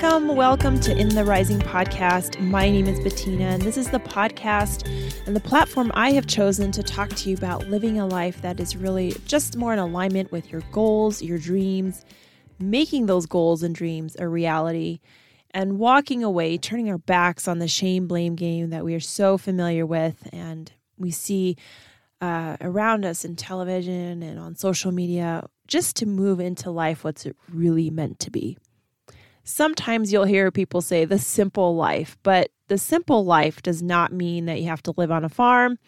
Welcome, welcome to In the Rising podcast. My name is Bettina, and this is the podcast and the platform I have chosen to talk to you about living a life that is really just more in alignment with your goals, your dreams, making those goals and dreams a reality, and walking away, turning our backs on the shame blame game that we are so familiar with and we see uh, around us in television and on social media, just to move into life what's it really meant to be. Sometimes you'll hear people say the simple life, but the simple life does not mean that you have to live on a farm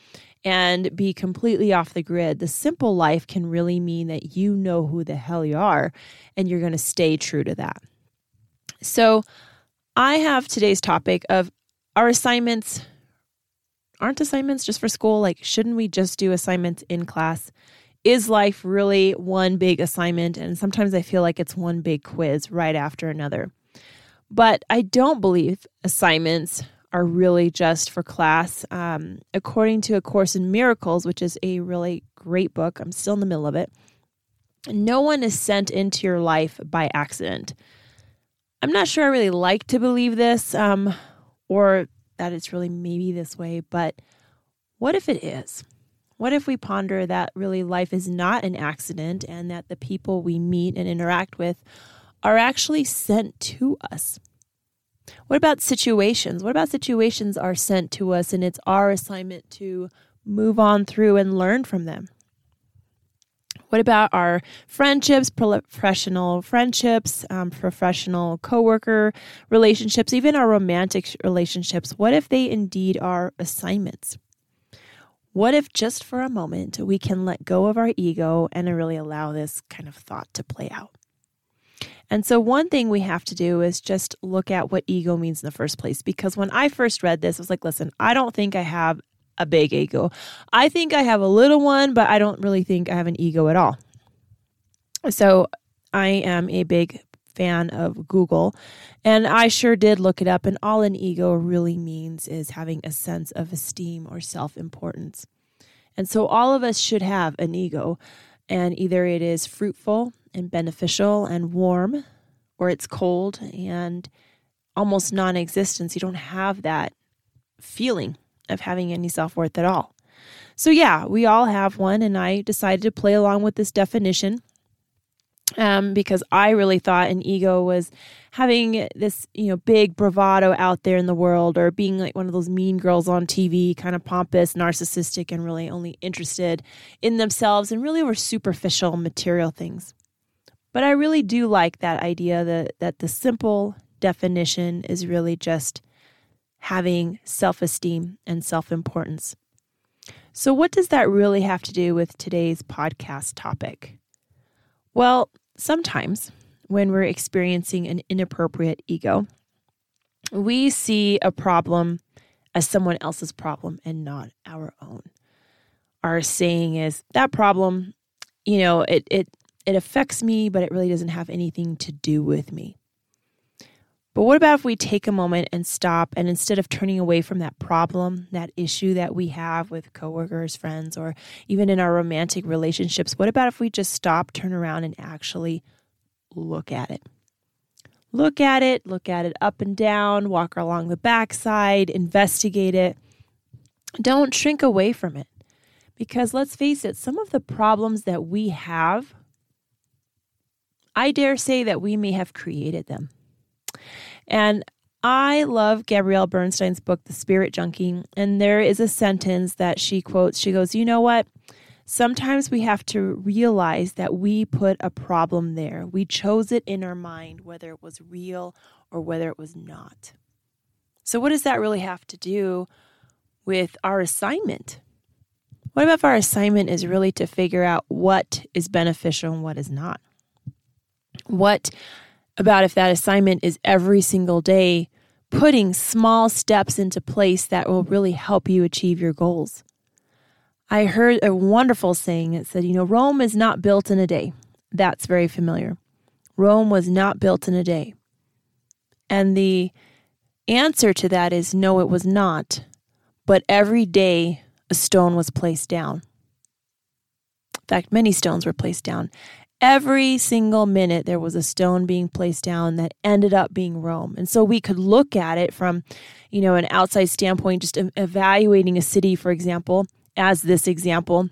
and be completely off the grid. The simple life can really mean that you know who the hell you are and you're going to stay true to that. So, I have today's topic of our assignments aren't assignments just for school like shouldn't we just do assignments in class? is life really one big assignment? And sometimes I feel like it's one big quiz right after another. But I don't believe assignments are really just for class. Um, according to A Course in Miracles, which is a really great book, I'm still in the middle of it. No one is sent into your life by accident. I'm not sure I really like to believe this um, or that it's really maybe this way, but what if it is? What if we ponder that really life is not an accident and that the people we meet and interact with are actually sent to us? What about situations? What about situations are sent to us and it's our assignment to move on through and learn from them? What about our friendships, professional friendships, um, professional coworker relationships, even our romantic relationships? What if they indeed are assignments? What if just for a moment we can let go of our ego and really allow this kind of thought to play out? And so, one thing we have to do is just look at what ego means in the first place. Because when I first read this, I was like, listen, I don't think I have a big ego. I think I have a little one, but I don't really think I have an ego at all. So, I am a big fan of Google. And I sure did look it up. And all an ego really means is having a sense of esteem or self importance. And so all of us should have an ego. And either it is fruitful and beneficial and warm, or it's cold and almost non existence. You don't have that feeling of having any self worth at all. So, yeah, we all have one. And I decided to play along with this definition um, because I really thought an ego was having this, you know, big bravado out there in the world or being like one of those mean girls on TV, kind of pompous, narcissistic, and really only interested in themselves and really were superficial material things. But I really do like that idea that, that the simple definition is really just having self esteem and self importance. So, what does that really have to do with today's podcast topic? Well, sometimes when we're experiencing an inappropriate ego, we see a problem as someone else's problem and not our own. Our saying is that problem, you know, it it it affects me, but it really doesn't have anything to do with me. But what about if we take a moment and stop and instead of turning away from that problem, that issue that we have with coworkers, friends, or even in our romantic relationships, what about if we just stop, turn around, and actually look at it? Look at it, look at it up and down, walk along the backside, investigate it. Don't shrink away from it. Because let's face it, some of the problems that we have, I dare say that we may have created them. And I love Gabrielle Bernstein's book, The Spirit Junkie. And there is a sentence that she quotes. She goes, You know what? Sometimes we have to realize that we put a problem there. We chose it in our mind, whether it was real or whether it was not. So, what does that really have to do with our assignment? What if our assignment is really to figure out what is beneficial and what is not? What about if that assignment is every single day putting small steps into place that will really help you achieve your goals. I heard a wonderful saying that said, you know, Rome is not built in a day. That's very familiar. Rome was not built in a day. And the answer to that is no, it was not. But every day a stone was placed down. In fact, many stones were placed down. Every single minute there was a stone being placed down that ended up being Rome. And so we could look at it from, you know, an outside standpoint, just evaluating a city, for example, as this example.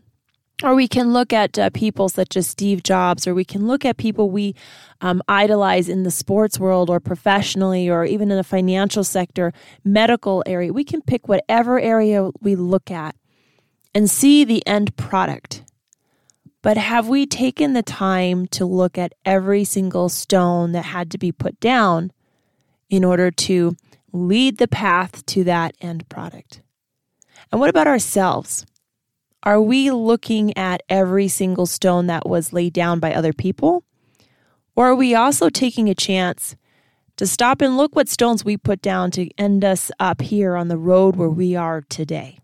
Or we can look at uh, people such as Steve Jobs, or we can look at people we um, idolize in the sports world or professionally, or even in the financial sector, medical area. We can pick whatever area we look at and see the end product. But have we taken the time to look at every single stone that had to be put down in order to lead the path to that end product? And what about ourselves? Are we looking at every single stone that was laid down by other people? Or are we also taking a chance to stop and look what stones we put down to end us up here on the road where we are today?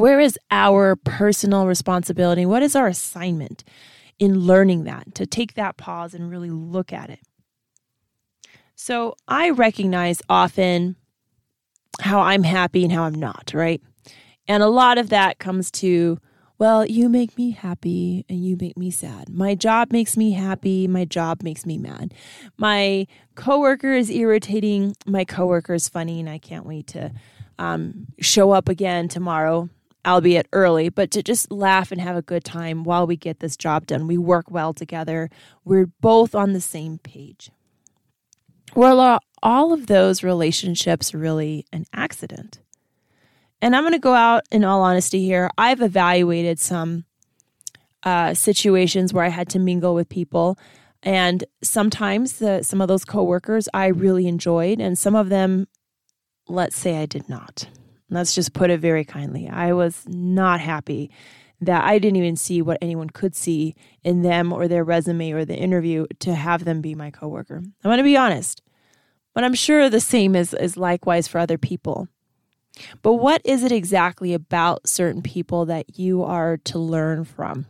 Where is our personal responsibility? What is our assignment in learning that? To take that pause and really look at it. So I recognize often how I'm happy and how I'm not, right? And a lot of that comes to, well, you make me happy and you make me sad. My job makes me happy, my job makes me mad. My coworker is irritating, my coworker is funny, and I can't wait to um, show up again tomorrow albeit early, but to just laugh and have a good time while we get this job done. We work well together. We're both on the same page. Well, all of those relationships really an accident? And I'm going to go out in all honesty here. I've evaluated some uh, situations where I had to mingle with people. And sometimes the, some of those coworkers I really enjoyed, and some of them, let's say, I did not. Let's just put it very kindly. I was not happy that I didn't even see what anyone could see in them or their resume or the interview to have them be my coworker. I'm going to be honest, but I'm sure the same is, is likewise for other people. But what is it exactly about certain people that you are to learn from?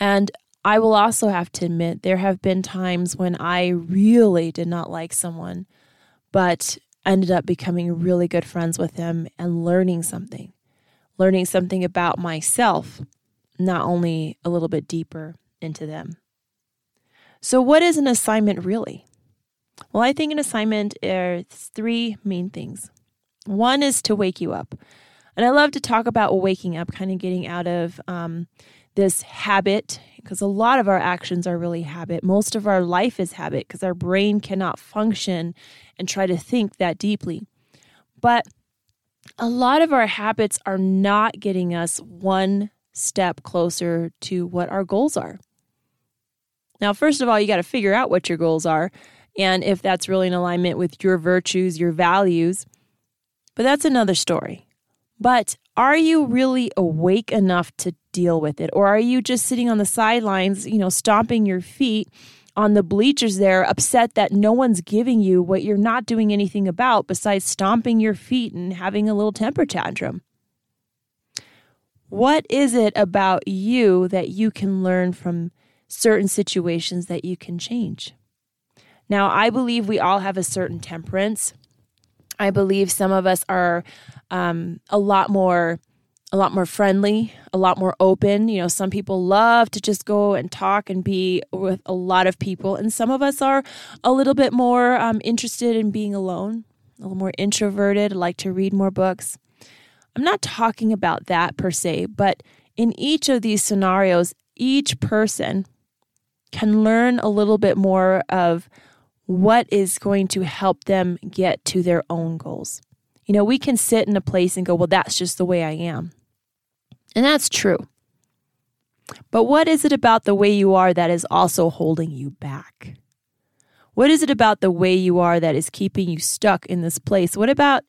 And I will also have to admit, there have been times when I really did not like someone, but ended up becoming really good friends with him and learning something, learning something about myself, not only a little bit deeper into them. So, what is an assignment really? Well, I think an assignment is three main things. One is to wake you up. And I love to talk about waking up, kind of getting out of um, this habit, because a lot of our actions are really habit. Most of our life is habit because our brain cannot function and try to think that deeply. But a lot of our habits are not getting us one step closer to what our goals are. Now, first of all, you got to figure out what your goals are and if that's really in alignment with your virtues, your values. But that's another story. But are you really awake enough to deal with it? Or are you just sitting on the sidelines, you know, stomping your feet on the bleachers there, upset that no one's giving you what you're not doing anything about besides stomping your feet and having a little temper tantrum? What is it about you that you can learn from certain situations that you can change? Now, I believe we all have a certain temperance. I believe some of us are um, a lot more a lot more friendly, a lot more open. You know, some people love to just go and talk and be with a lot of people, and some of us are a little bit more um, interested in being alone, a little more introverted, like to read more books. I'm not talking about that per se, but in each of these scenarios, each person can learn a little bit more of what is going to help them get to their own goals. You know, we can sit in a place and go, well, that's just the way I am. And that's true. But what is it about the way you are that is also holding you back? What is it about the way you are that is keeping you stuck in this place? What about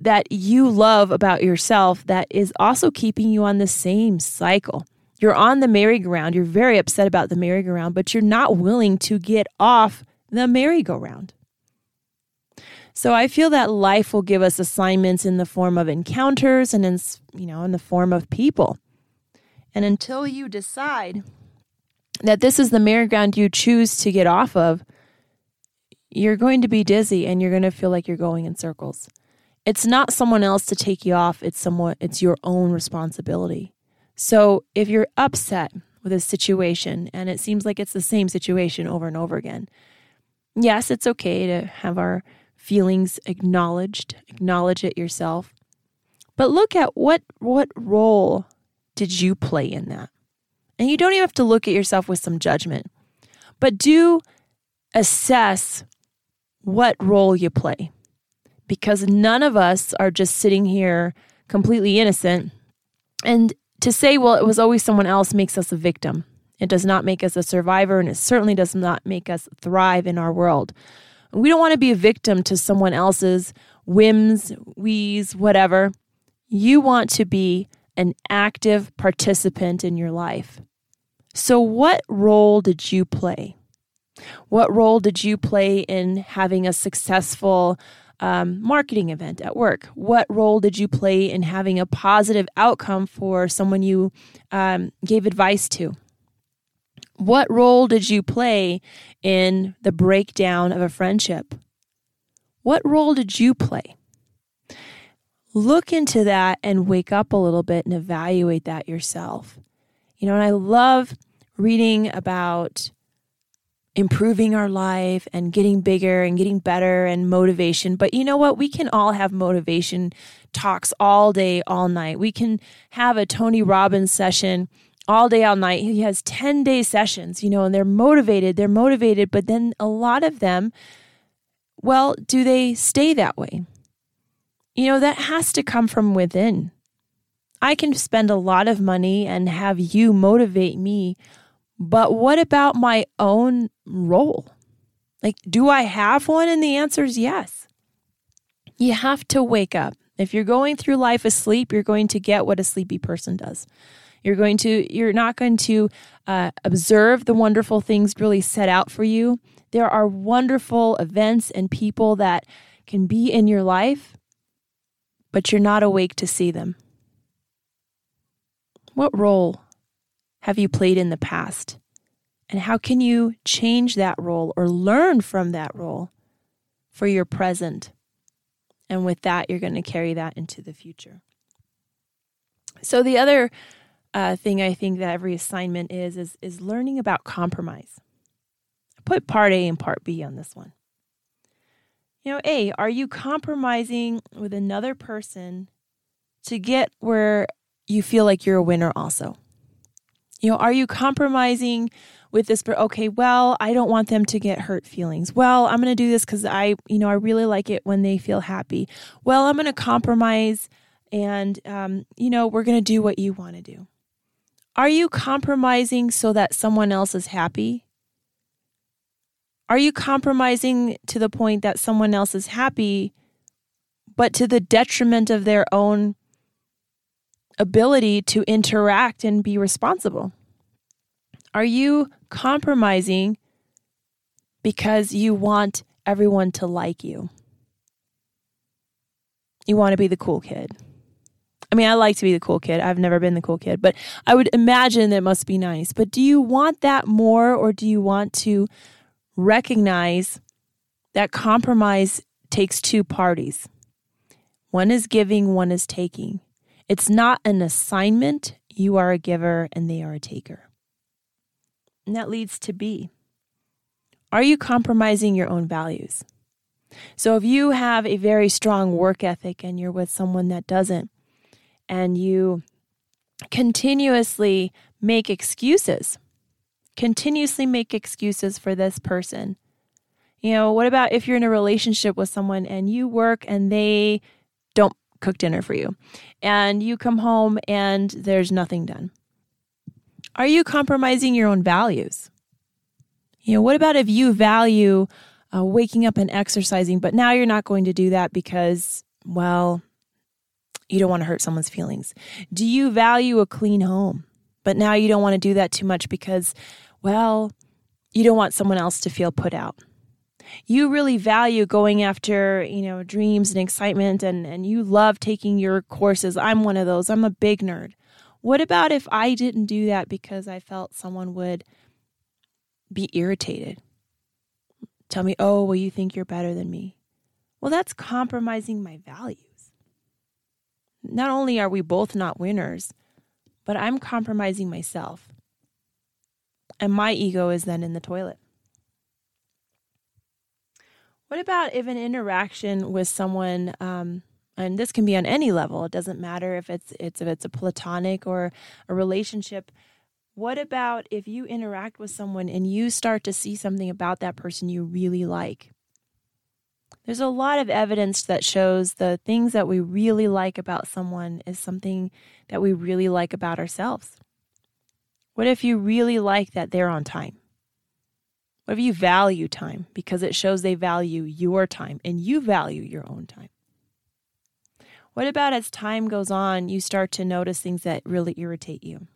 that you love about yourself that is also keeping you on the same cycle? You're on the merry-go-round. You're very upset about the merry-go-round, but you're not willing to get off the merry-go-round. So I feel that life will give us assignments in the form of encounters and in you know in the form of people. And until you decide that this is the merry-go-round you choose to get off of, you're going to be dizzy and you're going to feel like you're going in circles. It's not someone else to take you off, it's someone it's your own responsibility. So if you're upset with a situation and it seems like it's the same situation over and over again. Yes, it's okay to have our feelings acknowledged, acknowledge it yourself. But look at what what role did you play in that? And you don't even have to look at yourself with some judgment. But do assess what role you play. Because none of us are just sitting here completely innocent. And to say, well, it was always someone else makes us a victim. It does not make us a survivor, and it certainly does not make us thrive in our world. We don't want to be a victim to someone else's whims, wheeze, whatever. You want to be an active participant in your life. So, what role did you play? What role did you play in having a successful um, marketing event at work? What role did you play in having a positive outcome for someone you um, gave advice to? What role did you play in the breakdown of a friendship? What role did you play? Look into that and wake up a little bit and evaluate that yourself. You know, and I love reading about improving our life and getting bigger and getting better and motivation. But you know what? We can all have motivation talks all day, all night. We can have a Tony Robbins session all day, all night. He has 10 day sessions, you know, and they're motivated. They're motivated, but then a lot of them, well, do they stay that way? You know, that has to come from within. I can spend a lot of money and have you motivate me but what about my own role? Like, do I have one? And the answer is yes. You have to wake up. If you're going through life asleep, you're going to get what a sleepy person does. You're going to, you're not going to uh, observe the wonderful things really set out for you. There are wonderful events and people that can be in your life, but you're not awake to see them. What role have you played in the past? And how can you change that role or learn from that role for your present? And with that, you're going to carry that into the future. So, the other uh, thing I think that every assignment is, is, is learning about compromise. I put part A and part B on this one. You know, A, are you compromising with another person to get where you feel like you're a winner also? You know, are you compromising with this okay, well, I don't want them to get hurt feelings. Well, I'm going to do this cuz I, you know, I really like it when they feel happy. Well, I'm going to compromise and um, you know, we're going to do what you want to do. Are you compromising so that someone else is happy? Are you compromising to the point that someone else is happy, but to the detriment of their own ability to interact and be responsible? Are you compromising because you want everyone to like you? You want to be the cool kid. I mean, I like to be the cool kid. I've never been the cool kid, but I would imagine that must be nice. But do you want that more, or do you want to recognize that compromise takes two parties? One is giving, one is taking. It's not an assignment. You are a giver and they are a taker. And that leads to B. Are you compromising your own values? So if you have a very strong work ethic and you're with someone that doesn't, and you continuously make excuses, continuously make excuses for this person. You know, what about if you're in a relationship with someone and you work and they cook dinner for you, and you come home and there's nothing done? Are you compromising your own values? You know, what about if you value uh, waking up and exercising, but now you're not going to do that because, well, you don't want to hurt someone's feelings? Do you value a clean home, but now you don't want to do that too much because, well, you don't want someone else to feel put out? You really value going after, you know, dreams and excitement and, and you love taking your courses. I'm one of those. I'm a big nerd. What about if I didn't do that because I felt someone would be irritated? Tell me, oh, well, you think you're better than me. Well, that's compromising my values. Not only are we both not winners, but I'm compromising myself. And my ego is then in the toilet. What about if an interaction with someone, um, and this can be on any level, it doesn't matter if it's, it's if it's a platonic or a relationship. What about if you interact with someone and you start to see something about that person you really like? There's a lot of evidence that shows the things that we really like about someone is something that we really like about ourselves. What if you really like that they're on time? What if you value time because it shows they value your time and you value your own time? What about as time goes on, you start to notice things that really irritate you?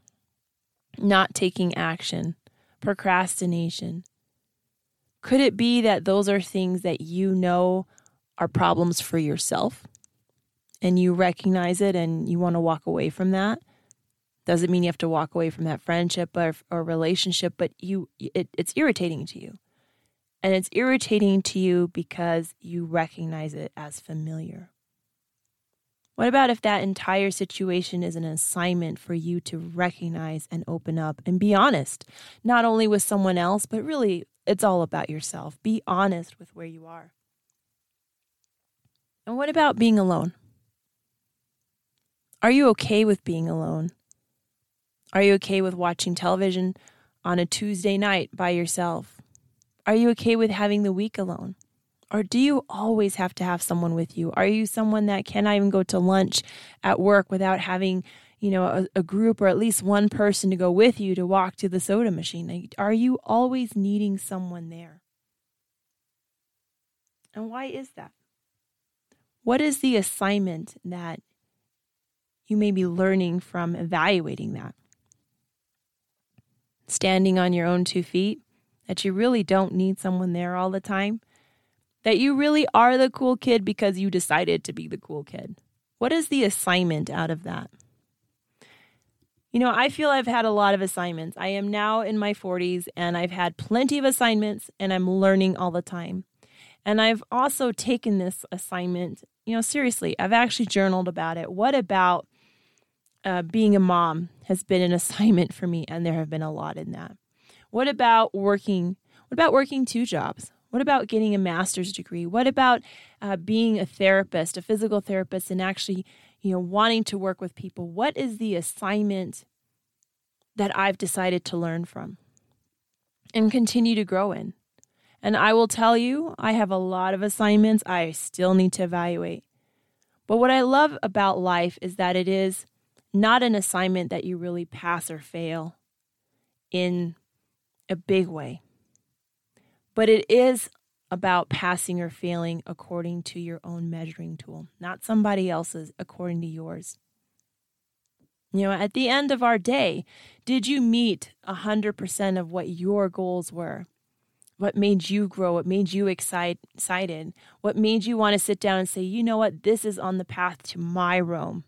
Not taking action, procrastination. Could it be that those are things that you know are problems for yourself and you recognize it and you want to walk away from that? Doesn't mean you have to walk away from that friendship or, or relationship, but you it, it's irritating to you. And it's irritating to you because you recognize it as familiar. What about if that entire situation is an assignment for you to recognize and open up and be honest, not only with someone else, but really it's all about yourself. Be honest with where you are. And what about being alone? Are you okay with being alone? Are you okay with watching television on a Tuesday night by yourself? Are you okay with having the week alone? Or do you always have to have someone with you? Are you someone that cannot even go to lunch at work without having, you know, a, a group or at least one person to go with you to walk to the soda machine? Are you always needing someone there? And why is that? What is the assignment that you may be learning from evaluating that? Standing on your own two feet, that you really don't need someone there all the time, that you really are the cool kid because you decided to be the cool kid. What is the assignment out of that? You know, I feel I've had a lot of assignments. I am now in my 40s and I've had plenty of assignments and I'm learning all the time. And I've also taken this assignment, you know, seriously. I've actually journaled about it. What about uh, being a mom has been an assignment for me, and there have been a lot in that. What about working? What about working two jobs? What about getting a master's degree? What about uh, being a therapist, a physical therapist, and actually, you know, wanting to work with people? What is the assignment that I've decided to learn from and continue to grow in? And I will tell you, I have a lot of assignments I still need to evaluate. But what I love about life is that it is not an assignment that you really pass or fail in a big way, but it is about passing or failing according to your own measuring tool, not somebody else's, according to yours. You know, at the end of our day, did you meet 100% of what your goals were? What made you grow? What made you excited? What made you want to sit down and say, you know what, this is on the path to my Rome?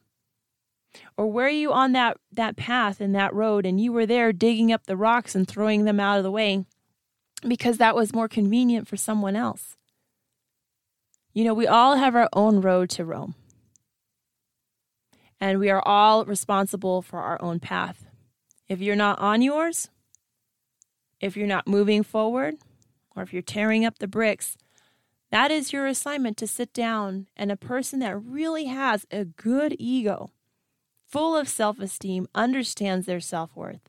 Or were you on that, that path and that road and you were there digging up the rocks and throwing them out of the way because that was more convenient for someone else? You know, we all have our own road to Rome. And we are all responsible for our own path. If you're not on yours, if you're not moving forward, or if you're tearing up the bricks, that is your assignment to sit down and a person that really has a good ego full of self esteem, understands their self worth,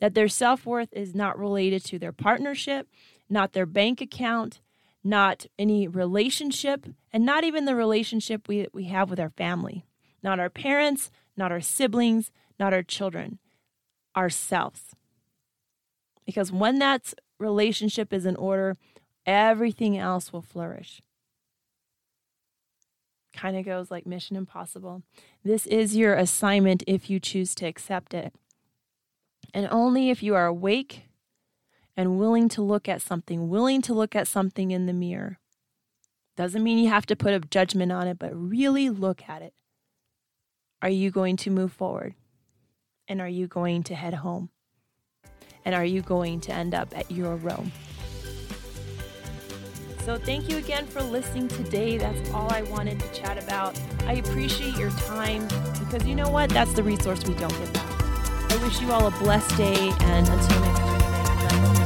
that their self worth is not related to their partnership, not their bank account, not any relationship, and not even the relationship we, we have with our family, not our parents, not our siblings, not our children, ourselves. Because when that relationship is in order, everything else will flourish kind of goes like Mission Impossible. This is your assignment if you choose to accept it. And only if you are awake and willing to look at something, willing to look at something in the mirror. Doesn't mean you have to put a judgment on it, but really look at it. Are you going to move forward? And are you going to head home? And are you going to end up at your Rome? So thank you again for listening today. That's all I wanted to chat about. I appreciate your time because you know what? That's the resource we don't get back. I wish you all a blessed day and until next time.